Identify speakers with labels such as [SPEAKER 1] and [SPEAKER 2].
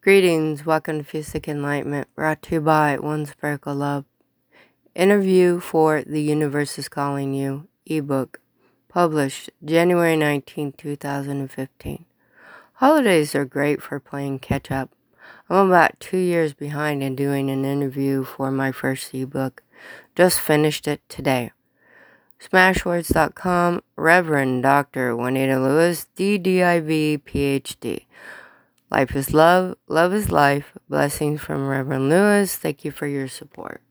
[SPEAKER 1] Greetings, welcome to Fusic Enlightenment, brought to you by One Sparkle Love. Interview for The Universe is Calling You, ebook, published January 19, 2015. Holidays are great for playing catch up. I'm about two years behind in doing an interview for my first ebook. Just finished it today. Smashwords.com, Reverend Dr. Juanita Lewis, DDIV, PhD. Life is love, love is life. Blessings from Reverend Lewis. Thank you for your support.